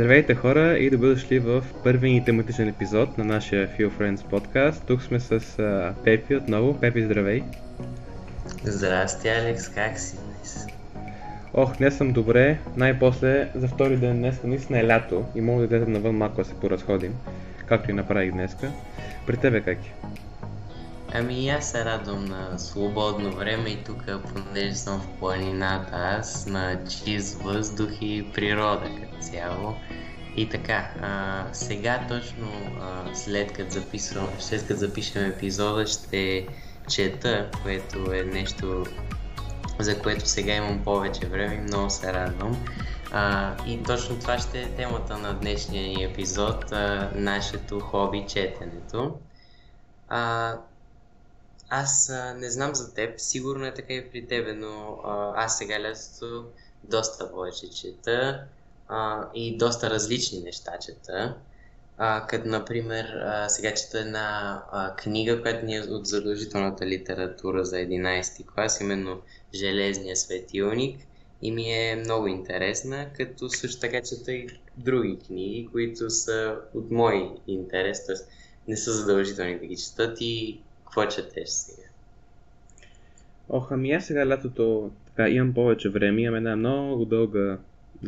Здравейте хора и добре дошли в първи ни тематичен епизод на нашия Feel Friends подкаст. Тук сме с uh, Пепи отново. Пепи, здравей! Здрасти, Алекс, как си днес? Ох, днес съм добре. Най-после за втори ден днес наистина е лято и мога да излезем навън малко да се поразходим, както и направих днеска. При тебе как е? Ами аз се радвам на свободно време и тук, понеже съм в планината, аз на чист въздух и природа като цяло. И така, а, сега точно а, след като записвам, след като запишем епизода ще чета, което е нещо, за което сега имам повече време и много се радвам. А, и точно това ще е темата на днешния ни епизод, а, нашето хоби четенето. А, аз а, не знам за теб, сигурно е така и при тебе, но а, аз сега лятото доста повече чета а, и доста различни неща чета. А, като, например, а, сега чета една а, книга, която ни е от задължителната литература за 11 клас, именно Железния светилник и ми е много интересна, като също така чета и други книги, които са от мой интерес, т.е. не са задължителни да ги четат и какво четеш сега? Ох, ами аз сега лятото така, имам повече време, имам една много дълга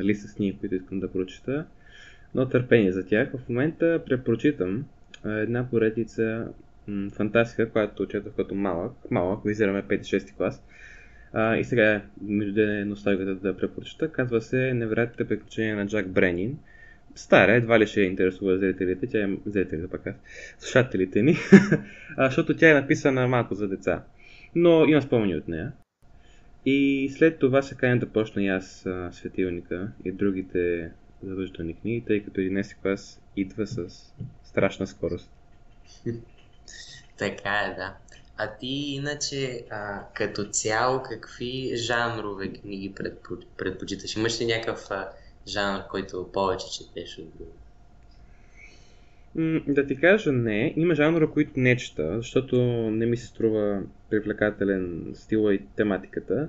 листа с книги, които искам да прочета, но търпение за тях. В момента препрочитам една поредица м- фантастика, която четох като малък, малък, визираме 5-6 клас. А, и сега между е носталгията да препрочета. Казва се Невероятните приключения на Джак Бренин. Стара, едва ли ще интересува зрителите, тя е зрителите пък аз, слушателите ни, защото тя е написана малко за деца. Но има спомени от нея. И след това се каня да почна и аз светилника и другите задължителни книги, тъй като 11 клас идва с страшна скорост. така е, да. А ти иначе, а, като цяло, какви жанрове книги предпочиташ? Имаш ли някакъв жанр, който повече четеш от други? Да ти кажа не, има жанра, които не чета, защото не ми се струва привлекателен стила и тематиката.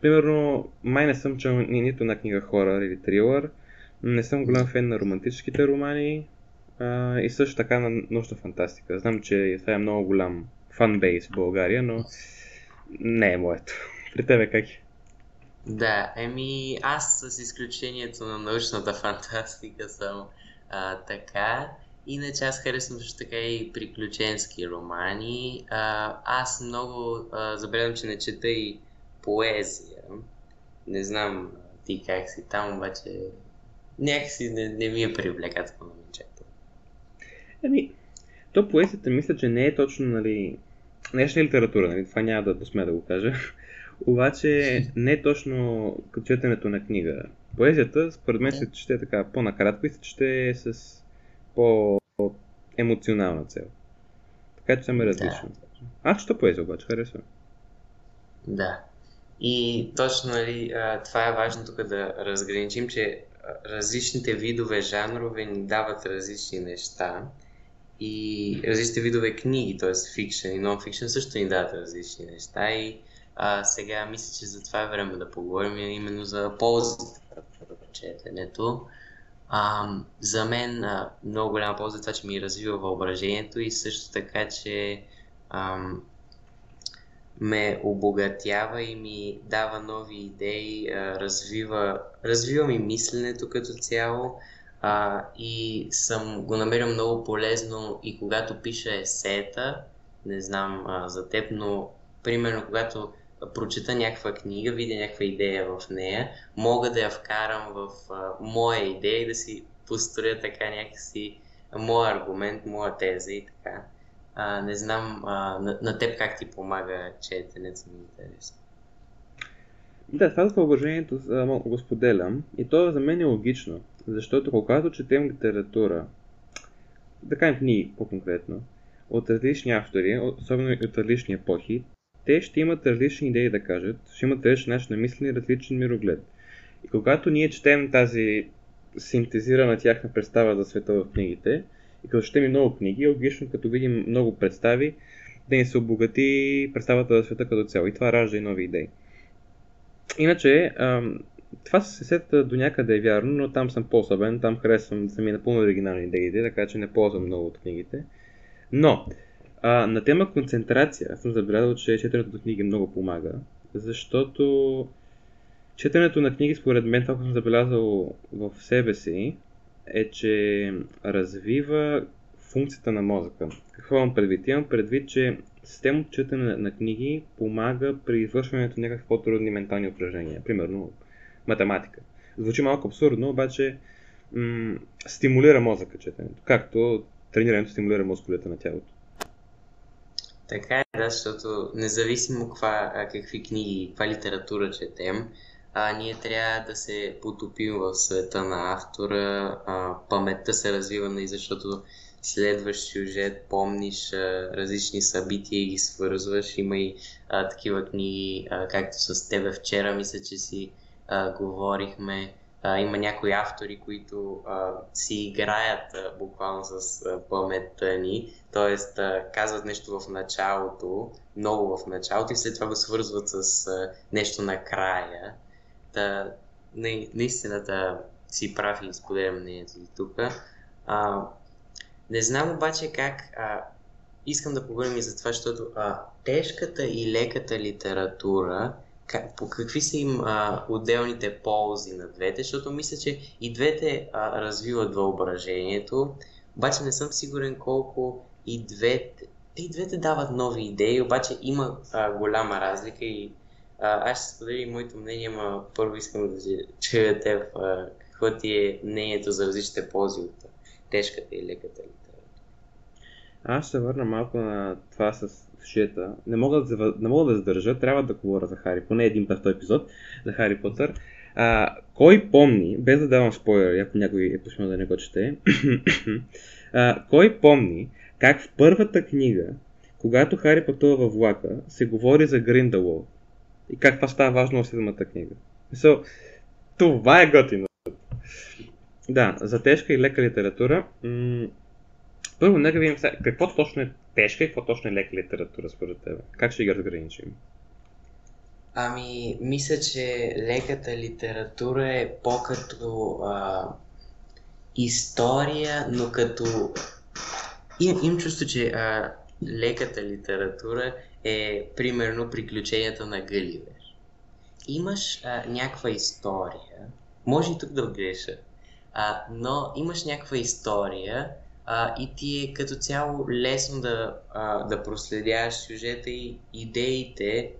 Примерно, май не съм чел ни, нито на книга хорър или трилър, не съм голям фен на романтическите романи а, и също така на научна фантастика. Знам, че това е много голям фанбейс в България, но не е моето. При тебе как е? Да, еми аз с изключението на научната фантастика съм а, така. Иначе аз харесвам също така и приключенски романи. А, аз много а, забравям, че не чета и поезия. Не знам ти как си там, обаче някакси не, не ми е привлекателно момчето. Еми, то поезията мисля, че не е точно, нали, нещо литература, нали, това няма да, да сме да го кажа. Обаче не е точно като четенето на книга. Поезията, според мен, се чете така по-накратко и се чете с по-емоционална цел. Така че съм е различно. Да. Аз чета поезия обаче, харесвам. Да. И точно, нали, това е важно тук да разграничим, че различните видове жанрове ни дават различни неща и различните видове книги, т.е. фикшн и нон-фикшн също ни дават различни неща и а, сега мисля, че за това е време да поговорим именно за ползата на четенето. А, за мен а, много голяма полза е това, че ми развива въображението и също така, че ам, ме обогатява и ми дава нови идеи, а, развива, развива ми мисленето като цяло а, и съм го намерил много полезно и когато пиша есета, не знам а, за теб, но примерно когато прочета някаква книга, видя някаква идея в нея, мога да я вкарам в а, моя идея и да си построя така някакси моя аргумент, моя теза и така. А, не знам а, на, на теб как ти помага четенето ми интересно. Да, това въображението го споделям и то за мен е логично, защото когато четем литература, да кажем книги по-конкретно, от различни автори, особено от различни епохи, те ще имат различни идеи да кажат, ще имат различен начин на мислене и различен мироглед. И когато ние четем тази синтезирана тяхна представа за света в книгите, и като четем и много книги, е логично, като видим много представи, да ни се обогати представата за света като цяло. И това ражда и нови идеи.Иначе, това се сета до някъде е вярно, но там съм по-особен, там харесвам да са ми напълно оригинални идеите, така че не ползвам много от книгите. Но, а, на тема концентрация, съм забелязал, че четенето на книги много помага, защото четенето на книги, според мен, това, което съм забелязал в себе си, е, че развива функцията на мозъка. Какво имам предвид? Имам предвид, че системното четене на, книги помага при извършването на някакви по-трудни ментални упражнения. Примерно математика. Звучи малко абсурдно, обаче м- стимулира мозъка четенето. Както тренирането стимулира мускулите на тялото. Така е, да, защото независимо каква, какви книги, каква литература четем, а, ние трябва да се потопим в света на автора, а, паметта се развива, нали, защото следваш сюжет, помниш а, различни събития и ги свързваш. Има и а, такива книги, а, както с тебе вчера, мисля, че си а, говорихме. А, има някои автори, които а, си играят а, буквално с а, паметта ни, т.е. казват нещо в началото, много в началото и след това го свързват с а, нещо накрая. Та, наистина да си прав и споделям мнението и тук. Не знам обаче как. А, искам да поговорим и за това, защото а, тежката и леката литература, по какви са им а, отделните ползи на двете, защото мисля, че и двете а, развиват въображението, обаче не съм сигурен колко и двете, те и двете дават нови идеи, обаче има а, голяма разлика и а, аз ще споделя моето мнение, но първо искам да чуя теб какво ти е мнението за различните ползи от тежката и леката литература. Аз ще върна малко на това с шета. Не мога да, не мога да задържа, трябва да говоря за Хари, поне един път в този епизод, за Хари Потър. А, кой помни, без да давам спойлер, ако някой е почнал да не го чете, а, кой помни как в първата книга, когато Хари пътува във влака, се говори за Гриндалов и как това става важно в седмата книга. So, това е готино. Да, за тежка и лека литература. М- първо, нека видим сега, какво точно е тежка и какво точно е лека литература според теб? Как ще ги разграничим? Ами, мисля, че леката литература е по-като а, история, но като... Им, им чувство, че а, леката литература е примерно приключенията на Галивер. Имаш а, някаква история, може и тук да греша, а, но имаш някаква история а, и ти е като цяло лесно да, а, да проследяваш сюжета и идеите,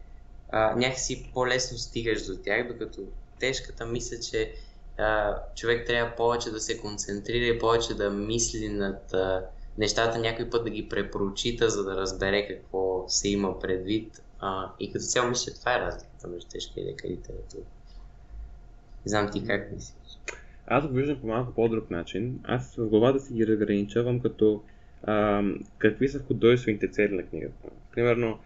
а, някакси по-лесно стигаш до тях, докато тежката мисля, че а, човек трябва повече да се концентрира и повече да мисли над а, нещата, някой път да ги препрочита, за да разбере какво се има предвид. А, и като цяло мисля, че това е разликата между тежка и лека литература. Не знам ти как мислиш. Аз го виждам по малко по-друг начин. Аз в главата си ги разграничавам като а, какви са художествените цели на книгата. Примерно,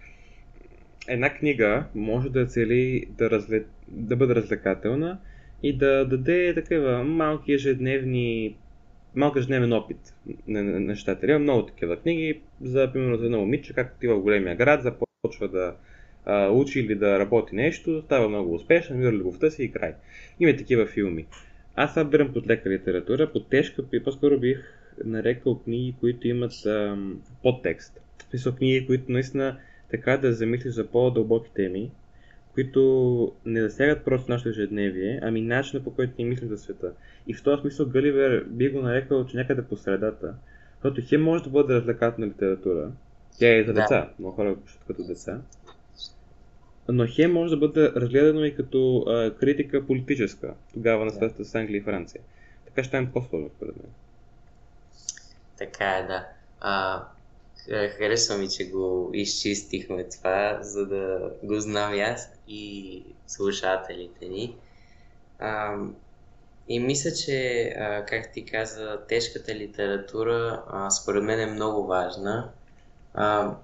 една книга може да цели да, разле... да бъде развлекателна и да даде такива малки ежедневни малък ежедневен опит на, на, на много такива книги, за примерно за едно момиче, как отива в големия град, започва да а, учи или да работи нещо, става много успешен, мира любовта си и край. Има такива филми. Аз събирам под лека литература, под тежка, по-скоро бих нарекал книги, които имат ам, подтекст. Смисъл книги, които наистина така да замислиш за по-дълбоки теми, които не засягат просто нашето ежедневие, ами начина по който ни мислим за света. И в този смисъл Галивер би го нарекал, че някъде по средата, защото хем може да бъде развлекателна литература, тя е за деца, да. много хора като деца, но хем може да бъде разгледано и като а, критика политическа, тогава на света с Англия и Франция. Така ще е по-сложно според мен. Така е, да. А, харесва ми, че го изчистихме това, за да го знам аз и слушателите ни. А, и мисля, че, а, как ти каза, тежката литература а, според мен е много важна. А,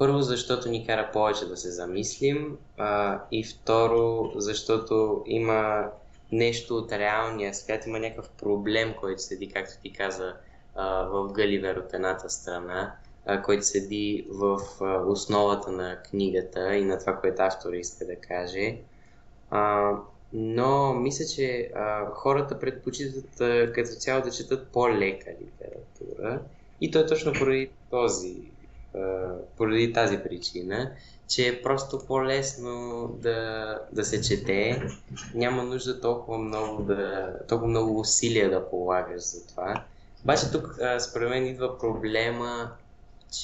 първо, защото ни кара повече да се замислим а, и второ, защото има нещо от реалния свят, има някакъв проблем, който седи, както ти каза, а, в Галивер от едната страна, а, който седи в а, основата на книгата и на това, което автора иска да каже. А, но мисля, че а, хората предпочитат а, като цяло да четат по-лека литература и то е точно поради този, поради тази причина, че е просто по-лесно да, да се чете, няма нужда толкова много, да, толкова много усилия да полагаш за това. Обаче тук според мен идва проблема,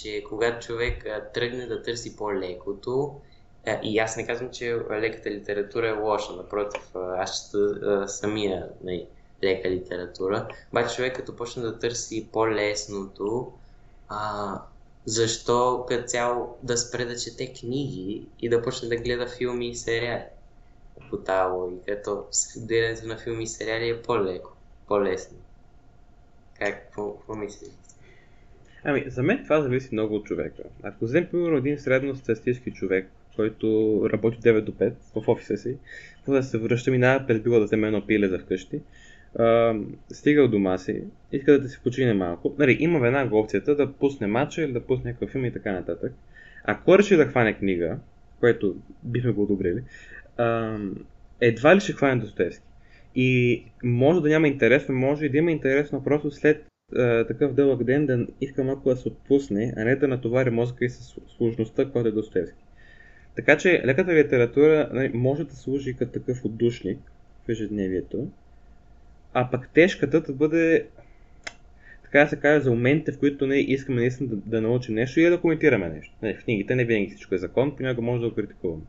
че когато човек тръгне да търси по-лекото, и аз не казвам, че леката литература е лоша, напротив, аз чета самия не, лека литература, обаче човек като почне да търси по-лесното, а, защо като цяло да спре да чете книги и да почне да гледа филми и сериали по тази логика, то гледането на филми и сериали е по-леко, по-лесно. Как, какво мислиш? Ами, за мен това зависи много от човека. Ако вземем, примерно, един средностатистически човек, който работи 9 до 5 в офиса си, да се връща, минава през било да вземе едно пиле за вкъщи, стига от дома си, иска да си почине малко. Нали, има веднага опцията да пусне матча или да пусне някакъв филм и така нататък. Ако реши да хване книга, което бихме го одобрили, едва ли ще хване Достоевски. И може да няма интересно, може и да има интересно просто след а, такъв дълъг ден да иска малко да се отпусне, а не да натовари мозъка и с сложността, който е Достоевски. Така че леката литература нали, може да служи като такъв отдушник в ежедневието, а пък тежката да бъде така да се каже, за моментите, в които не искаме наистина да, да научим нещо и да коментираме нещо. Не, в книгите не винаги всичко е закон, понякога може да го критикуваме.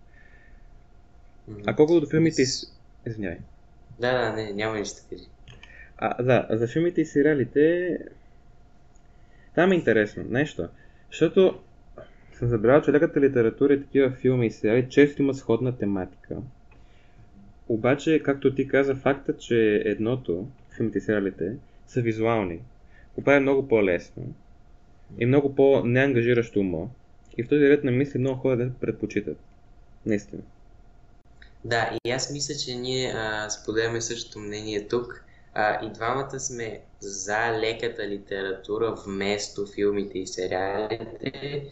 А колкото до филмите и... Извинявай. Да, да, не, няма нищо да кажи. А, да, за филмите и сериалите... Там е интересно нещо. Защото съм забравял, че леката литература и такива филми и сериали често имат сходна тематика. Обаче, както ти каза, факта, че едното, филмите сериалите, са визуални, го прави много по-лесно и много по-неангажиращо ума. И в този ред на мисли много хора да предпочитат. Наистина. Да, и аз мисля, че ние а, споделяме същото мнение тук. А, и двамата сме за леката литература вместо филмите и сериалите,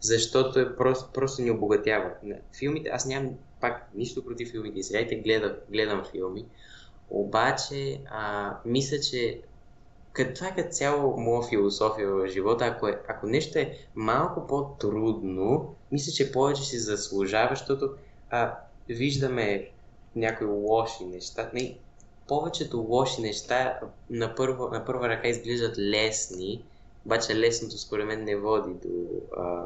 защото е просто, просто ни обогатява. Филмите, аз нямам пак нищо против филмите и сериалите, гледам, гледам филми, обаче а, мисля, че като това е като цяло моя философия в живота, ако, е, ако нещо е малко по-трудно, мисля, че повече си заслужава, защото а, виждаме някои лоши неща. Не, повечето лоши неща на, първа, на първа ръка изглеждат лесни, обаче лесното според мен не води до а,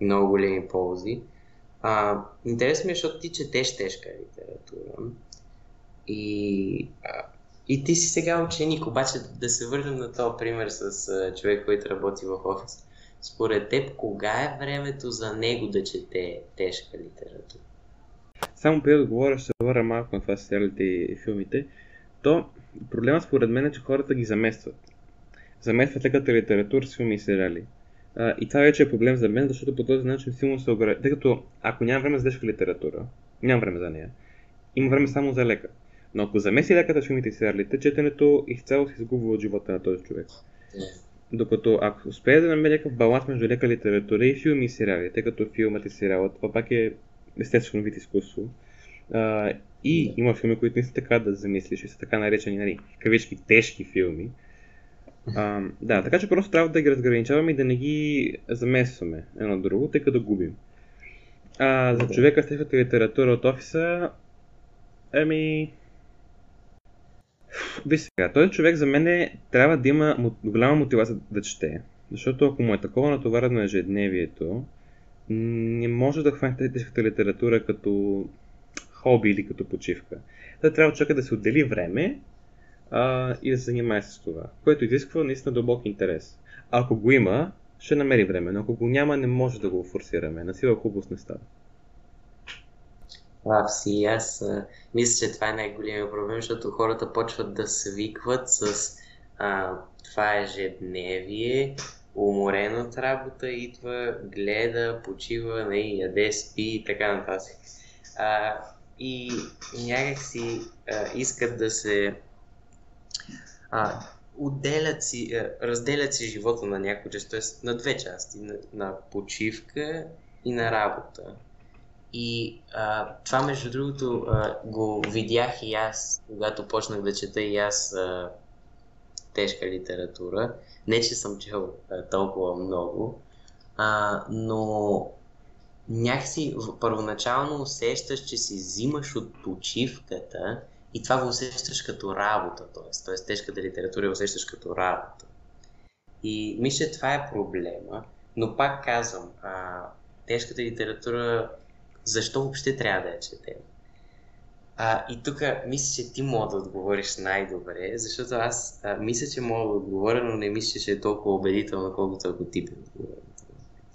много големи ползи. А, интересно ми е, защото ти четеш тежка литература и, а, и ти си сега ученик, обаче да се върнем на този пример с а, човек, който работи в офис. Според теб, кога е времето за него да чете тежка литература? Само преди да говоря, ще върна малко на това с и филмите. То проблема според мен е, че хората ги заместват. Заместват леката литература с филми и сериали. А, и това вече е проблем за мен, защото по този начин силно се ограничава. Тъй като ако няма време за тежка литература, няма време за нея. Има време само за лека. Но ако замеси леката филмите и сериалите, четенето изцяло се изгубва от живота на този човек. Докато ако успее да намери някакъв баланс между лека литература и филми и сериали, тъй като филмът и сериалът, това пак е естествено вид изкуство. А, и има филми, които не са така да замислиш и са така наречени, нали, кавички тежки филми, а, да, така че просто трябва да ги разграничаваме и да не ги замесваме едно друго, тъй като губим. А, за човека с тежката литература от офиса, ами... Виж сега, този човек за мен е, трябва да има голяма мотивация да чете. Защото ако му е такова натоварено ежедневието, не може да хване тежката литература като хоби или като почивка. Той трябва човека да се отдели време а, и да се занимае с това, което изисква наистина дълбок интерес. Ако го има, ще намери време, но ако го няма, не може да го форсираме. На сила хубост не става. Прав си, аз а, мисля, че това е най-големият проблем, защото хората почват да свикват с а, това ежедневие, уморен от работа, идва, гледа, почива, не, яде, спи и така нататък. А, и някак си а, искат да се а, отделят си, а, разделят си живота на някои части, т.е. на две части, на, на почивка и на работа. И а, това, между другото, а, го видях и аз, когато почнах да чета и аз а, тежка литература. Не, че съм чел а, толкова много, а, но някакси първоначално усещаш, че си взимаш от почивката и това го усещаш като работа, т.е. т.е. тежката литература усещаш като работа. И мисля, това е проблема, но пак казвам, а, тежката литература, защо въобще трябва да я четем? А, и тук мисля, че ти мога да отговориш най-добре, защото аз а, мисля, че мога да отговоря, но не мисля, че е толкова убедително, колкото ако ти.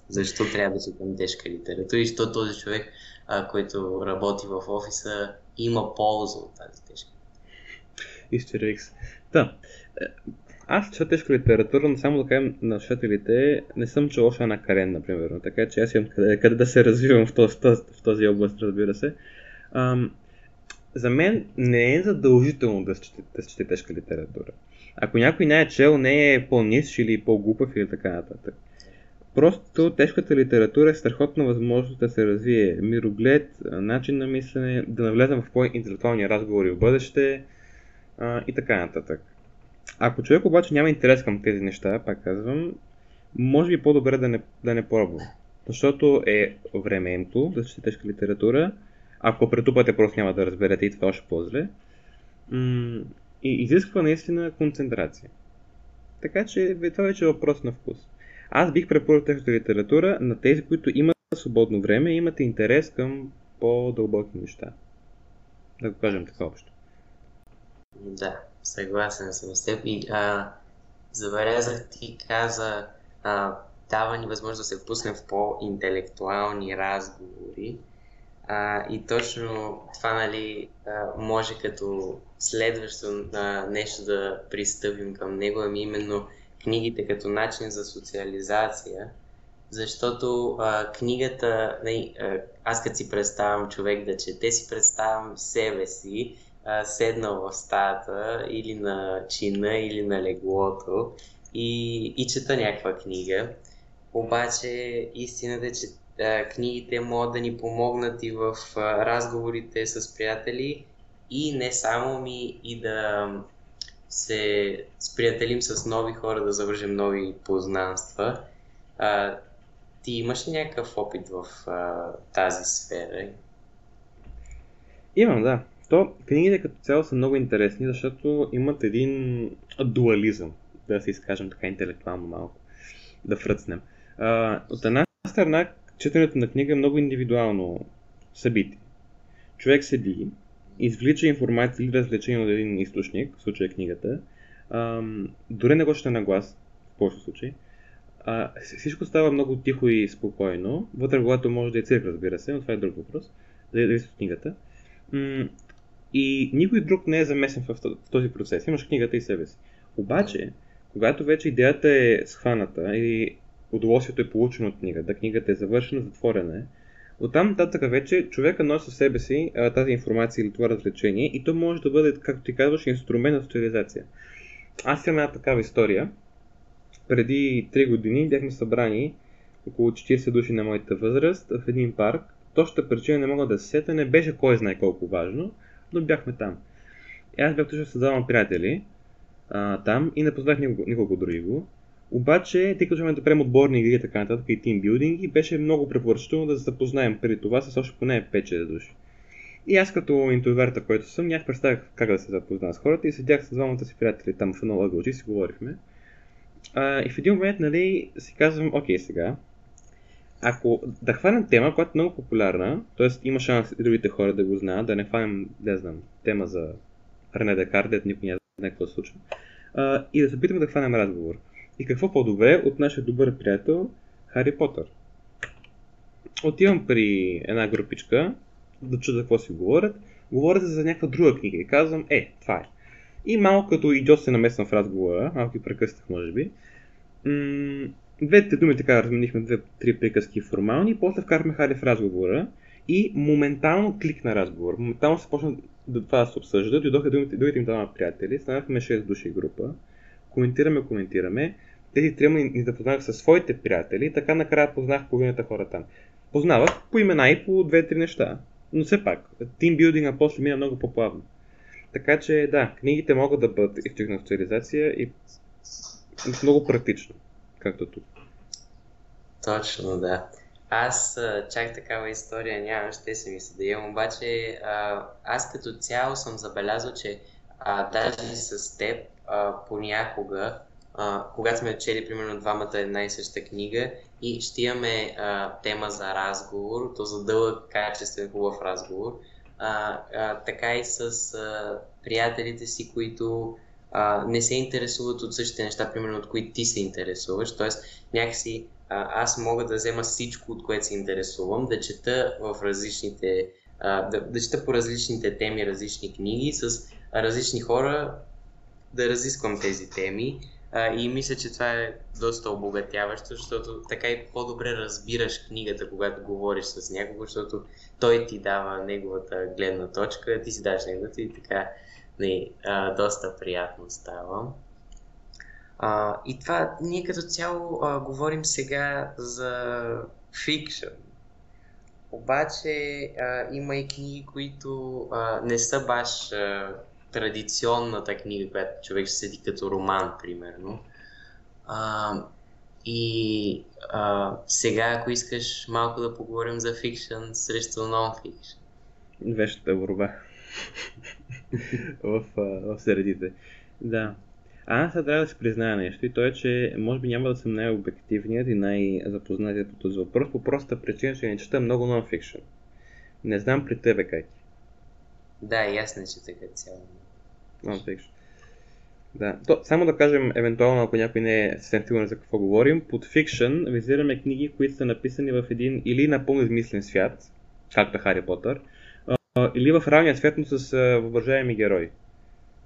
Защо трябва да четем тежка литература и защо този човек, а, който работи в офиса, има полза от тази тежка Истерикс. Да. Е, аз чета тежка литература, но само да кажем на читателите, не съм чел още една карен, например. Така че аз имам къде, къде да се развивам в този, в този област, разбира се. Ам, за мен не е задължително да се да чете тежка литература. Ако някой не е чел, не е по-нисш или по-глупав или така нататък. Просто тежката литература е страхотна възможност да се развие мироглед, начин на мислене, да навлезем в по-интелектуални разговори в бъдеще а, и така нататък. Ако човек обаче няма интерес към тези неща, пак казвам, може би е по-добре да не, да не пробва. Защото е времеемко да чете тежка литература. Ако претупате, просто няма да разберете и това е още по-зле. И изисква наистина концентрация. Така че това вече е въпрос на вкус. Аз бих препоръчал тежката литература на тези, които имат свободно време и имат интерес към по-дълбоки неща. Да го кажем така общо. Да, съгласен съм с теб. И а, забелязах ти каза, а, дава ни възможност да се впуснем в по-интелектуални разговори. А, и точно това нали, а, може като следващо а, нещо да пристъпим към него, ами именно книгите като начин за социализация, защото а, книгата, не, а, аз като си представям човек да чете, си представям себе си, а, седнал в стаята или на чина, или на леглото и, и чета някаква книга. Обаче истината е, че а, книгите могат да ни помогнат и в а, разговорите с приятели и не само ми и да се сприятелим с нови хора, да завържем нови познанства. А, ти имаш ли някакъв опит в а, тази сфера? Имам, да. То книгите като цяло са много интересни, защото имат един дуализъм, да се изкажем така интелектуално малко, да фръцнем. А, от една страна, четенето на книга е много индивидуално събитие. Човек седи, извлича информация или развлечение от един източник, в случая книгата, а, дори не го ще на глас, в повечето случаи, а, всичко става много тихо и спокойно. Вътре главата може да е цирк, разбира се, но това е друг въпрос. Зависи от книгата. И никой друг не е замесен в този процес. Имаш книгата и себе си. Обаче, когато вече идеята е схваната и удоволствието е получено от книгата, книгата е завършена, затворена е, Оттам нататък вече човека носи със себе си а, тази информация или това развлечение и то може да бъде, както ти казваш, инструмент на социализация. Аз имам една такава история. Преди 3 години бяхме събрани около 40 души на моята възраст в един парк. Точната причина не мога да се сета, не беше кой знае колко важно, но бяхме там. И аз бях точно създавам приятели а, там и не познах никого, никого друго. Обаче, тъй като да правим отборни игри и така нататък и тимбилдинги, беше много препоръчително да се запознаем преди това с още поне 5-6 души. И аз като интроверта, който съм, нямах представя как да се запозная с хората и седях с двамата си приятели там в едно ъгълче и си говорихме. А, и в един момент, нали, си казвам, окей сега, ако да хванем тема, която е много популярна, т.е. има шанс и другите хора да го знаят, да не хванем, не знам, тема за Рене Декар, дет никой не знае какво се случва, а, и да се опитаме да хванем разговор. И какво по-добре от нашия добър приятел Хари Потър. Отивам при една групичка да чуя какво си говорят. Говорят за някаква друга книга и казвам, е, това е. И малко като идиот се намесвам в разговора, малко и прекъснах, може би. М- двете думи така разменихме две-три приказки формални, после вкарахме Хари в разговора и моментално кликна разговор. Моментално се почна да това да се обсъжда, дойдоха другите, другите им двама приятели, станахме 6 души група, коментираме, коментираме, тези трима ни запознах със своите приятели така накрая познах половината хора там. познават по имена и по две-три неща. Но все пак, тимбилдинга после мина много по-плавно. Така че да, книгите могат да бъдат ефективна социализация и много практично, както тук. Точно, да. Аз чак такава история нямам, ще се ми се да имам, обаче аз като цяло съм забелязал, че а, даже с теб а, понякога, а, когато сме чели примерно двамата една и съща книга и ще имаме а, тема за разговор, то за дълъг, качествен, хубав разговор, а, а, така и с а, приятелите си, които а, не се интересуват от същите неща, примерно от които ти се интересуваш. Тоест, някакси а, аз мога да взема всичко, от което се интересувам, да чета в различните, а, да, да чета по различните теми, различни книги, с различни хора, да разисквам тези теми. А, и мисля, че това е доста обогатяващо, защото така и по-добре разбираш книгата, когато говориш с някого, защото той ти дава неговата гледна точка, ти си даш неговата и така не, а, доста приятно става. А, и това, ние като цяло а, говорим сега за фикшн. Обаче а, има и книги, които а, не са баш а, традиционната книга, която човек ще седи като роман, примерно. А, и а, сега, ако искаш малко да поговорим за фикшн срещу нон-фикшн. Вещата борба в, в средите. Да. А аз трябва да си призная нещо и то е, че може би няма да съм най-обективният и най-запознатият по този въпрос, по простата причина, че не чета много нон-фикшн. Не знам при тебе как. Да, ясно, че така цяло. Non-fiction. Да. То, само да кажем, евентуално, ако някой не е съвсем сигурен за какво говорим, под фикшн визираме книги, които са написани в един или напълно измислен свят, както е Хари Потър, или в равния свят, но с въображаеми герои.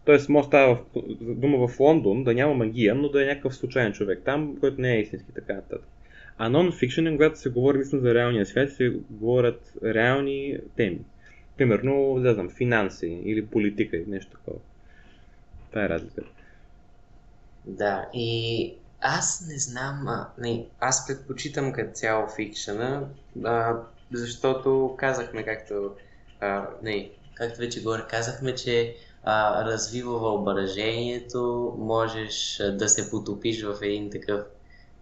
Тоест, може става в, дума в Лондон да няма магия, но да е някакъв случайен човек там, който не е истински така нататък. А нон-фикшн е когато се говори наистина за реалния свят, се говорят реални теми. Примерно, да знам, финанси или политика или нещо такова. Това е разликата. Да, и аз не знам, а, не, аз предпочитам като цяло фикшена, а, защото казахме, както, а, не, както вече горе казахме, че а, развива въображението, можеш да се потопиш в един такъв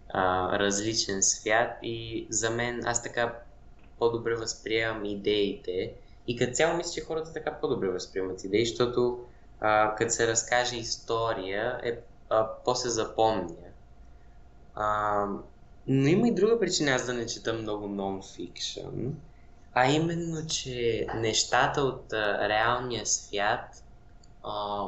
а, различен свят и за мен аз така по-добре възприемам идеите и като цяло мисля, че хората така по-добре възприемат идеи, защото като се разкаже история, е, а, после запомня. А, но има и друга причина аз да не чета много нон-фикшн, а именно, че нещата от а, реалния свят а,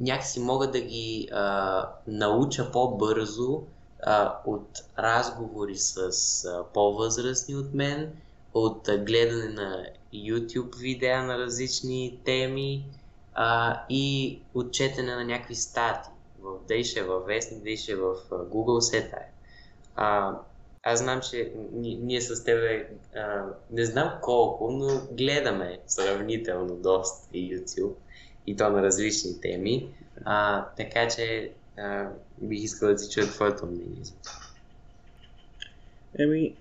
някакси мога да ги а, науча по-бързо а, от разговори с а, по-възрастни от мен, от гледане на YouTube видеа на различни теми а, и отчетене на някакви стати. В Дейше, в Вестник, Дейше, в Google, все тая. А, аз знам, че ние с тебе а, не знам колко, но гледаме сравнително доста YouTube и то на различни теми. А, така че а, бих искал да си чуя твоето мнение. Еми,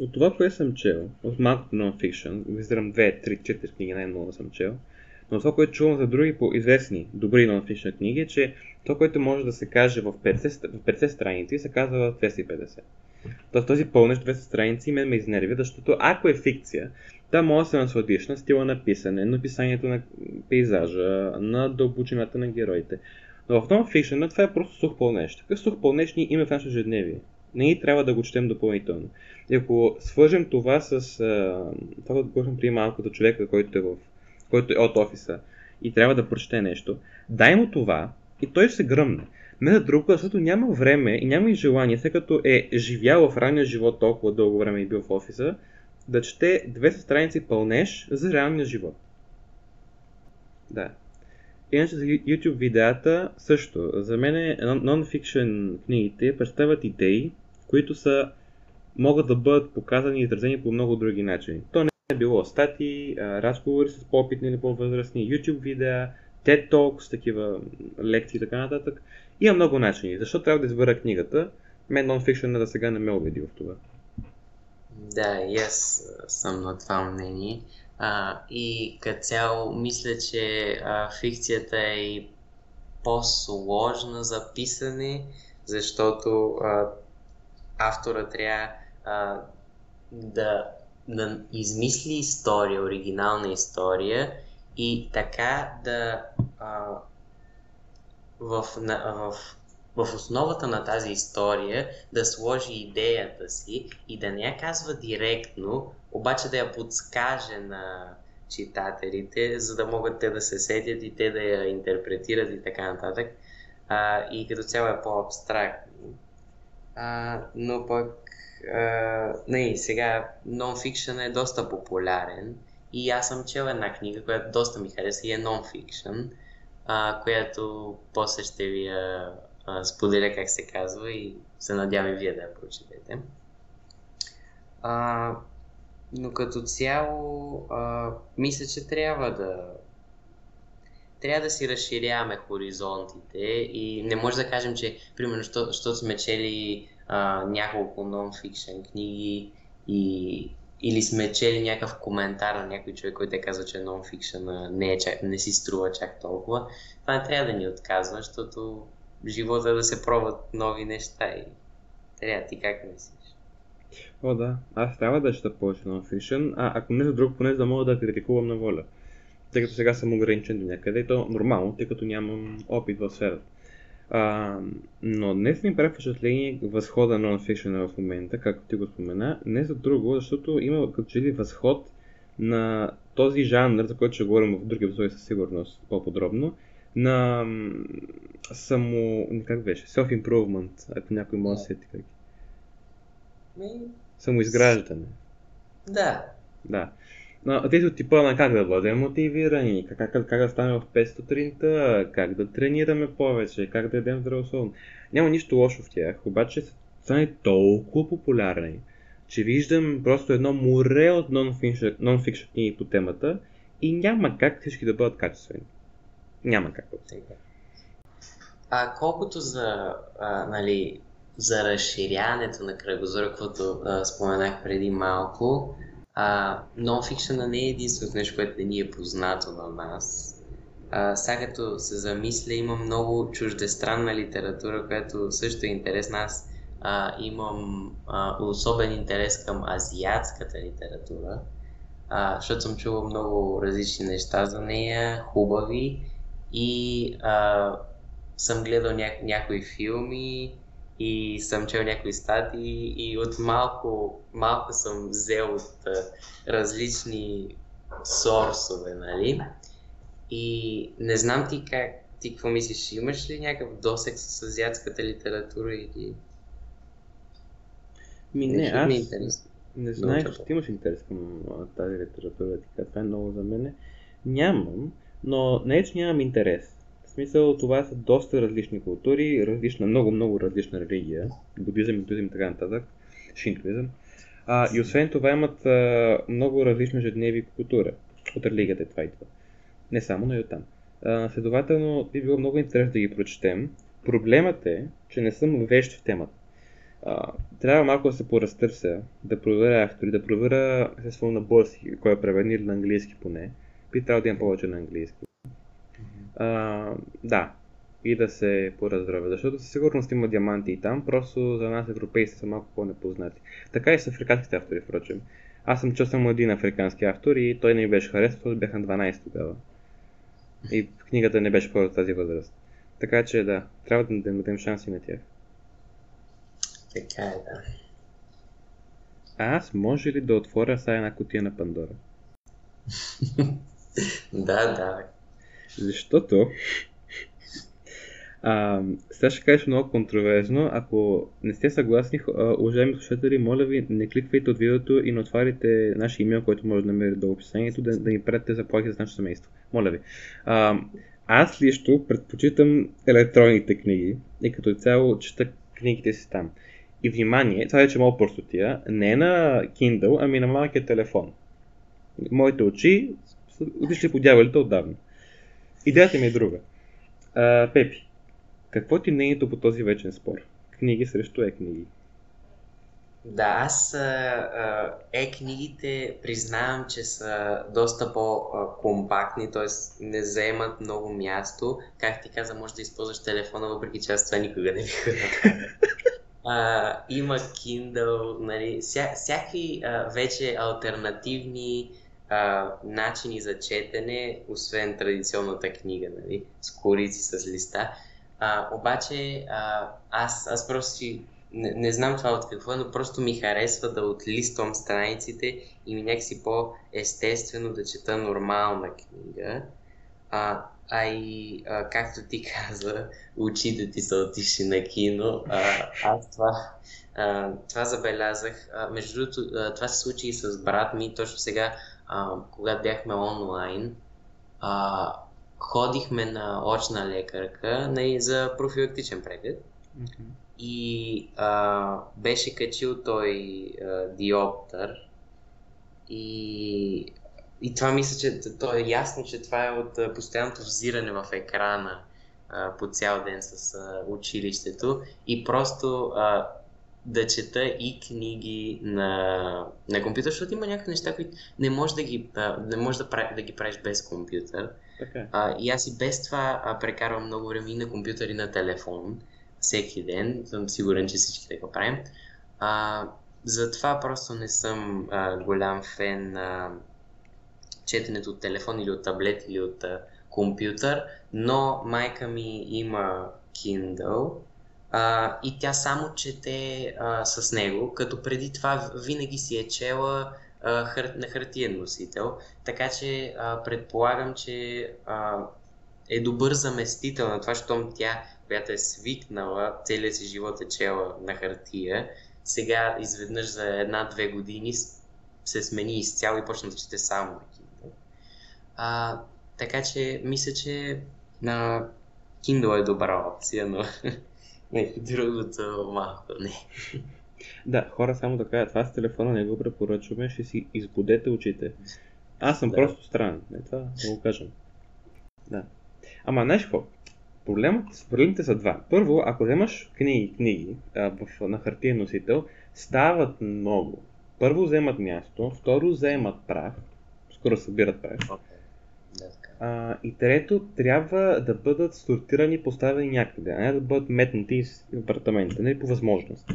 от това, което съм чел, от малкото нон-фикшн, визирам 2, 3, 4 книги, най-много съм чел, но това, което чувам за други по-известни, добри нон-фикшн книги, е, че това, което може да се каже в 50, в 50 страници, се казва в 250. Тоест този пълнещ 200 страници мен ме изнервя, защото ако е фикция, да може да се насладиш на стила на писане, на писанието на пейзажа, на дълбочината на героите. Но в нон-фикшн това е просто сух пълнещ. Такъв сух пълнещ ни има в нашето ежедневие. Не ни трябва да го четем допълнително. И ако свържем това с а, това, което говорим преди малко за човека, който е, в, който е от офиса и трябва да прочете нещо, дай му това и той ще се гръмне. Не за друго, защото няма време и няма и желание, след като е живял в ранния живот толкова дълго време и бил в офиса, да чете 200 страници пълнеш за реалния живот. Да. Иначе за YouTube видеята също. За мен non-fiction книгите представят идеи, които са, могат да бъдат показани и изразени по много други начини. То не е било статии, разговори с по-опитни или по-възрастни, YouTube видеа, TED Talks, такива лекции и така нататък. Има много начини. Защо трябва да избера книгата? Мен non-fiction за сега не ме убеди в това. Да, и аз съм на това мнение. А, и като цяло мисля, че а, фикцията е и по-сложна за писане, защото а, автора трябва а, да, да измисли история, оригинална история и така да а, в, на, в, в основата на тази история да сложи идеята си и да не я казва директно, обаче да я подскаже на читателите, за да могат те да се сетят и те да я интерпретират и така нататък. А, и като цяло е по-абстрактно. А, но пък а, не, сега нон-фикшън е доста популярен и аз съм чел една книга, която доста ми хареса и е нон-фикшън, а, която после ще ви а, а, споделя как се казва и се надявам и вие да я прочетете. А, но като цяло, а, мисля, че трябва да трябва да си разширяваме хоризонтите и не може да кажем, че, примерно, защото сме чели а, няколко нон-фикшен книги и, или сме чели някакъв коментар на някой човек, който е казва, че нон-фикшен не, е чак, не си струва чак толкова, това не трябва да ни отказва, защото живота е да се пробват нови неща и трябва ти как мислиш? О, да. Аз трябва да чета повече нон-фикшн, а ако не за друг, поне за да мога да критикувам на воля. Тъй като сега съм ограничен до някъде и то нормално, тъй като нямам опит в сферата. А, но днес ми прави впечатление възхода на нонфикшена в момента, както ти го спомена, не за друго, защото има като че ли възход на този жанр, за който ще говорим в други епизоди със сигурност по-подробно, на само, как беше, self-improvement, ако някой може да се сети как. Самоизграждане. Да. Да. Но тези от типа на как да бъдем мотивирани, как, как, как да стане в 5 сутринта, как да тренираме повече, как да ядем здравословно. Няма нищо лошо в тях, обаче са стане толкова популярни, че виждам просто едно море от нон-фикшн книги по темата и няма как всички да бъдат качествени. Няма как. А колкото за, а, нали, за разширяването на кръгозора, каквото споменах преди малко, а, нонфикшена не е единственото нещо, което не ни е познато на нас. А, сега като се замисля, има много чуждестранна литература, която също е интересна. Аз а, имам а, особен интерес към азиатската литература, а, защото съм чувал много различни неща за нея, хубави и а, съм гледал ня- някои филми, и съм чел някои статии и от малко, малко съм взел от различни сорсове, нали? И не знам ти как, ти какво мислиш, имаш ли някакъв досек с азиатската литература или... Ми не, аз ми е не знаех, че ти имаш интерес към тази литература, така това е много за мене. Нямам, но не е, че нямам интерес смисъл това са доста различни култури, различна, много, много различна религия, будизъм, индуизъм и така нататък, шинтуизъм. А, и освен това имат а, много различна ежедневие и култура. От религията е това идва. Не само, но и оттам. А, следователно, би било много интересно да ги прочетем. Проблемът е, че не съм вещ в темата. А, трябва малко да се поразтърся, да проверя автори, да проверя естествено на български, кой е преведен или на английски поне. Би трябвало да имам повече на английски. А, да, и да се пораздравя, защото със сигурност има диаманти и там, просто за нас европейците са малко по-непознати. Така и с африканските автори, впрочем. Аз съм чул само един африкански автор и той не ми беше харесал, бяха 12 тогава. И книгата не беше по тази възраст. Така че да, трябва да дадем шанси на тях. Така е, да. А аз може ли да отворя сега една кутия на Пандора? да, да. Защото а, сега ще кажеш много контроверзно. Ако не сте съгласни, уважаеми слушатели, моля ви, не кликвайте от видеото и не отваряйте нашия имейл, който може да намерите до описанието, да, да ни пратите заплахи за нашето семейство. Моля ви. А, аз лично предпочитам електронните книги и като цяло чета книгите си там. И внимание, това вече много простотия, не е на Kindle, ами на малкия телефон. Моите очи са отишли по дяволите отдавна. Идеята ми е друга. А, Пепи, какво ти мнението по този вечен спор? Книги срещу е-книги. Да, аз е-книгите признавам, че са доста по-компактни, т.е. не заемат много място. Как ти каза, може да използваш телефона, въпреки че аз това никога не бих Uh, има Kindle, нали, ся, всякакви вече альтернативни uh, начини за четене, освен традиционната книга, нали, с корици, с листа. Uh, обаче uh, аз, аз просто си не, не знам това от какво, но просто ми харесва да отлиствам страниците и ми някакси по-естествено да чета нормална книга. А, а и, а, както ти каза, очите ти са отишли на кино. А, аз това, а, това забелязах. А, между другото, а, това се случи и с брат ми. Точно сега, а, когато бяхме онлайн, а, ходихме на очна лекарка нали, за профилактичен преглед. Mm-hmm. И а, беше качил той а, диоптър и, и това мисля, че то е ясно, че това е от а, постоянното взиране в екрана а, по цял ден с а, училището и просто а, да чета и книги на, на компютър, защото има някакви неща, които не можеш да ги, не можеш да, прави, да ги правиш без компютър. Така. А, и аз и без това а, прекарвам много време и на компютър и на телефон всеки ден. Съм сигурен, че всички така правим. А, затова просто не съм а, голям фен на четенето от телефон или от таблет или от а, компютър, но майка ми има Kindle а, и тя само чете а, с него, като преди това винаги си е чела а, хар... на хартиен носител, така че а, предполагам, че а, е добър заместител на това, щом тя която е свикнала целият си живот е чела на хартия, сега изведнъж за една-две години се смени изцяло и почна да чете само на Kindle. А, така че мисля, че на Kindle е добра опция, но не, другото малко не. Да, хора, само да кажа, това с телефона не го препоръчваме, ще си избудете очите. Аз съм да. просто странен, не това да го кажем. Да. Ама, знаеш какво? Проблемът, проблемите са два. Първо, ако вземаш книги, книги а, в, на хартиен носител, стават много. Първо вземат място, второ вземат прах, скоро събират прах. А, и трето, трябва да бъдат сортирани, поставени някъде, а не да бъдат метнати из апартамента, нали, по възможност.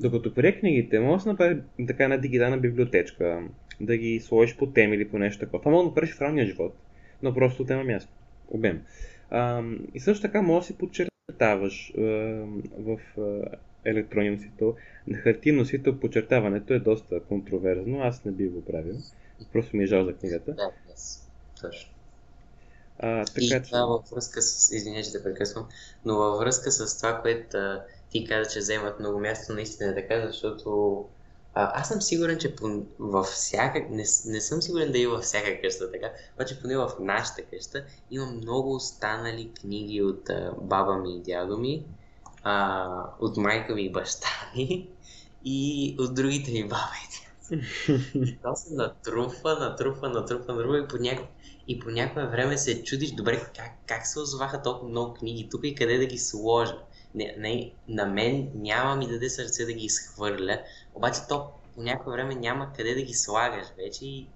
Докато при книгите може да направи така една дигитална библиотечка, да ги сложиш по теми или по нещо такова. Това може да правиш в ранния живот, но просто отнема място, обем. А, и също така може да си подчертаваш а, в а, електронен носител. На хартиен носител подчертаването е доста контроверзно, аз не би го правил. Просто ми е жал за книгата. Да, yes. точно. А, така, и това във връзка с... Извиня, че те прекъсвам, но във връзка с това, което ти каза, че вземат много място, наистина е така, защото а, аз съм сигурен, че по, във всяка... Не, не съм сигурен да и във всяка къща така, обаче поне в нашата къща има много останали книги от а, баба ми и дядо ми, а, от майка ми и баща ми и от другите ми баба и дядо. И то се натрупва, натрупва, натрупва, натрупва и по, няко... и по някое време се чудиш, добре, как, как се озваха толкова много книги тук и къде да ги сложа не, не, на мен няма ми даде сърце да ги изхвърля, обаче то по някое време няма къде да ги слагаш вече и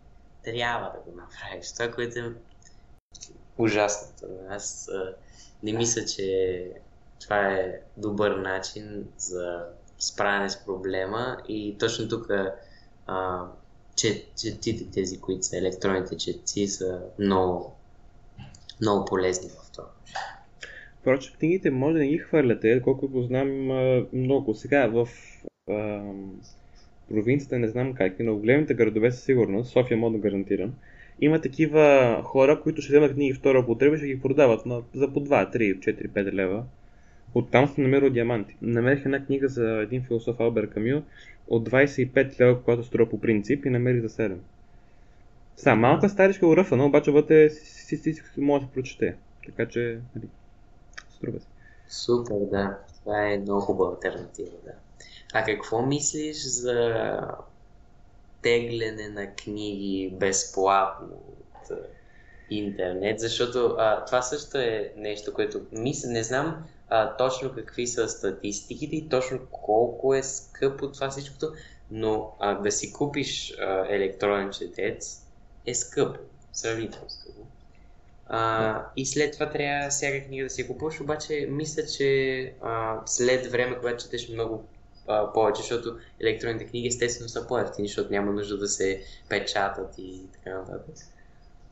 трябва да го направиш. Това, което е ужасното. Аз а, не мисля, че това е добър начин за справяне с проблема и точно тук четите тези, които са електронните четци, са много, много полезни в това. Впрочем, книгите може да не ги хвърляте, колкото знам много. Сега в а, провинцията не знам как, но в големите градове със сигурност, София модно гарантирам, има такива хора, които ще вземат книги втора употреба и ще ги продават на, за по 2, 3, 4, 5 лева. Оттам съм намерил диаманти. Намерих една книга за един философ Албер Камил от 25 лева, която струва по принцип и намерих за 7. Сега, малка старичка уръфана, обаче вътре си, си, си може да се прочете. Така че, нали, Струва се. Супер, да. Това е много хубава альтернатива, да. А какво мислиш за тегляне на книги безплатно от интернет? Защото а, това също е нещо, което мисля, не знам а, точно какви са статистиките и точно колко е скъпо това всичкото, но а, да си купиш а, електронен четец е скъпо, сравнително скъпо. А, и след това трябва всяка книга да си купуваш, обаче мисля, че а, след време, когато четеш много а, повече, защото електронните книги естествено са по-ефтини, защото няма нужда да се печатат и така нататък.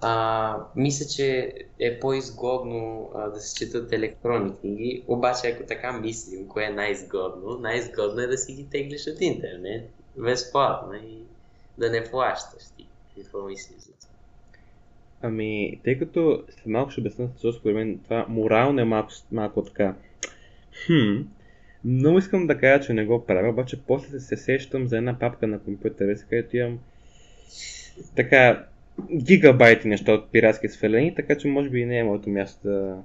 А, мисля, че е по-изгодно а, да се четат електронни книги, обаче ако така мислим, кое е най-изгодно, най-изгодно е да си ги теглиш от интернет, безплатно и да не плащаш ти. Какво мислиш за това? Ами, тъй като след малко ще обясня, защото според мен това морално е малко, малко така. Хм, много искам да кажа, че не го правя, обаче после се сещам за една папка на компютъра, с където имам така гигабайти неща от пиратски свалени, така че може би не е моето място да,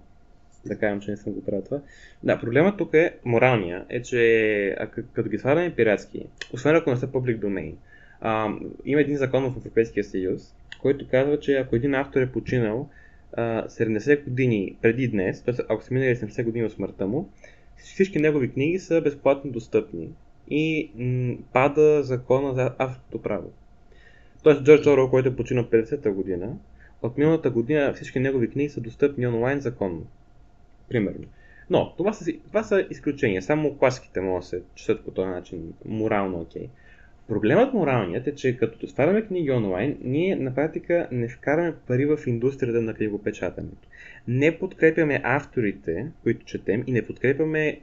да кажем, че не съм го правил това. Да, проблемът тук е, моралния, е, че а, като ги сваляме пиратски, освен ако не са публик domain, а, има един закон в Европейския съюз, който казва, че ако един автор е починал а, 70 години преди днес, т.е. ако са минали 70 години от смъртта му, всички негови книги са безплатно достъпни и м- пада закона за авторското право. Тоест Джордж Орел, който е починал 50-та година, от миналата година всички негови книги са достъпни онлайн законно. Примерно. Но това са, това са изключения. Само класиките могат да се четат по този начин. Морално окей. Okay. Проблемът моралният е, че като доставяме книги онлайн, ние на практика не вкараме пари в индустрията на книгопечатането. Не подкрепяме авторите, които четем и не подкрепяме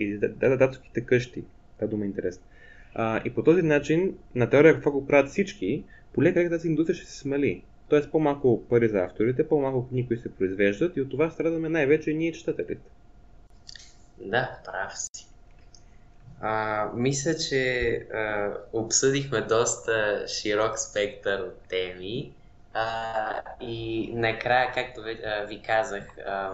издателските къщи. Това дума е интересна. А, и по този начин, на теория какво го правят всички, полека тази индустрия ще се смали. Тоест по-малко пари за авторите, по-малко книги, които се произвеждат и от това страдаме най-вече ние читателите. Да, прав си. А, мисля, че а, обсъдихме доста широк спектър от теми а, и накрая, както ви, а, ви казах, а,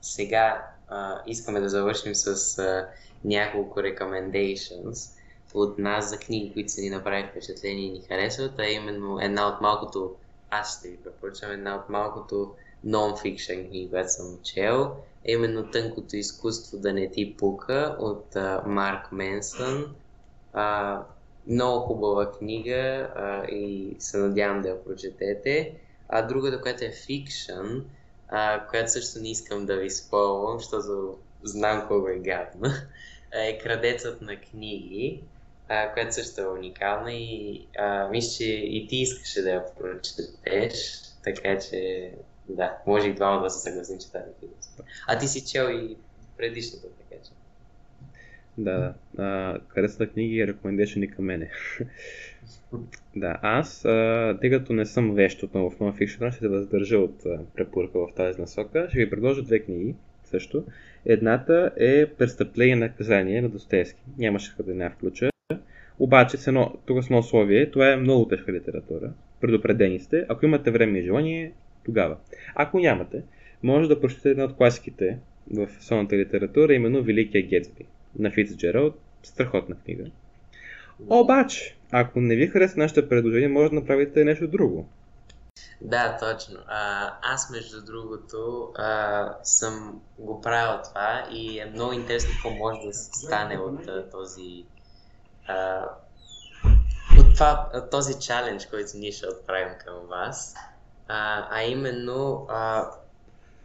сега а, искаме да завършим с а, няколко recommendations от нас за книги, които са ни направили впечатление и ни харесват, а именно една от малкото, аз ще ви препоръчам, една от малкото нон-фикшен книги, която съм чел, е именно Тънкото изкуство да не ти пука от Марк Менсън. А, много хубава книга а, и се надявам да я прочетете. А другата, която е фикшън, а, която също не искам да ви спълвам, защото знам колко е гадна, е Крадецът на книги а, която също е уникална и а, мисля, че и ти искаше да я прочетеш, така че да, може и двама да се съгласим, че тази книга е А ти си чел и предишната, така че. Да, да. Харесна книги и рекомендешени към мене. да, аз, а, тъй като не съм вещ отново в нон-фикшн, ще се въздържа от а, препоръка в тази насока. Ще ви предложа две книги също. Едната е Престъпление на наказание на Достоевски. Нямаше къде не я включа. Обаче, с едно, тук с едно условие, това е много тежка литература. Предупредени сте. Ако имате време и желание, тогава. Ако нямате, може да прочетете една от класиките в сонната литература, именно Великия Гетсби на Фицджералд. Страхотна книга. Обаче, ако не ви хареса нашето предложение, може да направите нещо друго. Да, точно. А, аз, между другото, а, съм го правил това и е много интересно какво може да стане от а, този а, от това, този чалендж, който ние ще отправим към вас, а, а именно а,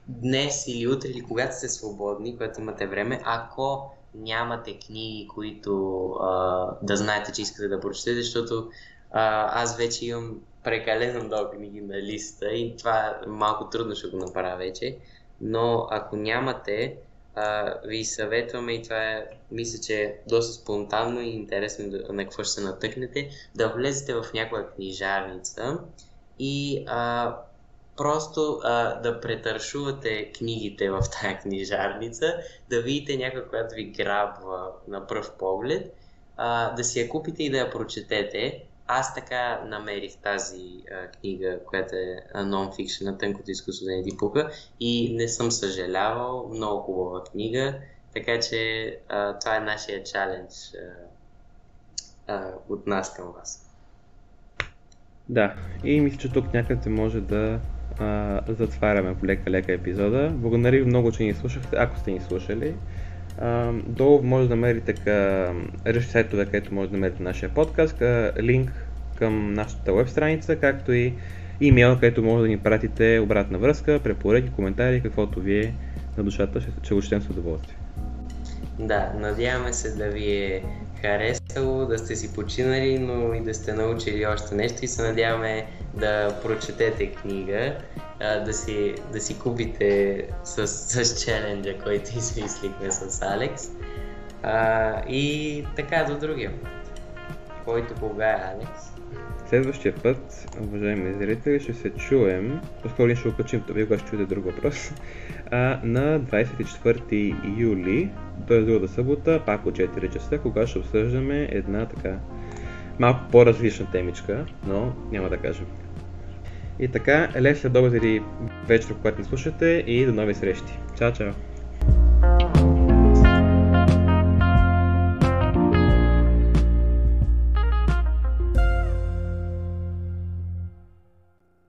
днес или утре или когато сте свободни, когато имате време, ако нямате книги, които а, да знаете, че искате да прочетете, защото а, аз вече имам прекалено много книги на листа и това малко трудно ще го направя вече, но ако нямате, а, ви съветваме и това е, мисля, че е доста спонтанно и интересно на какво ще се натъкнете, да влезете в някоя книжарница и а, просто а, да претършувате книгите в тази книжарница, да видите някой, която ви грабва на пръв поглед, а, да си я купите и да я прочетете аз така намерих тази а, книга, която е нон-фикшн на тънкото изкуство да не и не съм съжалявал, много хубава книга, така че а, това е нашия чалендж а, а, от нас към вас. Да, и мисля, че тук някъде може да а, затваряме лека-лека епизода. Благодаря ви много, че ни слушахте, ако сте ни слушали. Долу може да намерите различни сайтове, където може да намерите нашия подкаст, ка, линк към нашата веб страница, както и имейл, където може да ни пратите обратна връзка, препоръки, коментари, каквото ви е на душата, ще, го с удоволствие. Да, надяваме се да ви е харесало, да сте си починали, но и да сте научили още нещо и се надяваме да прочетете книга, да си, да си купите с, с челенджа, който измислихме с Алекс. А, и така до другия. Който кога е Алекс? Следващия път, уважаеми зрители, ще се чуем, по-скоро ще окачим, вие кога ще чуете друг въпрос, а, на 24 юли, т.е. другата събота, пак от 4 часа, кога ще обсъждаме една така малко по-различна темичка, но няма да кажем. И така, лесно добър или вечер, когато ни слушате и до нови срещи. Чао, чао!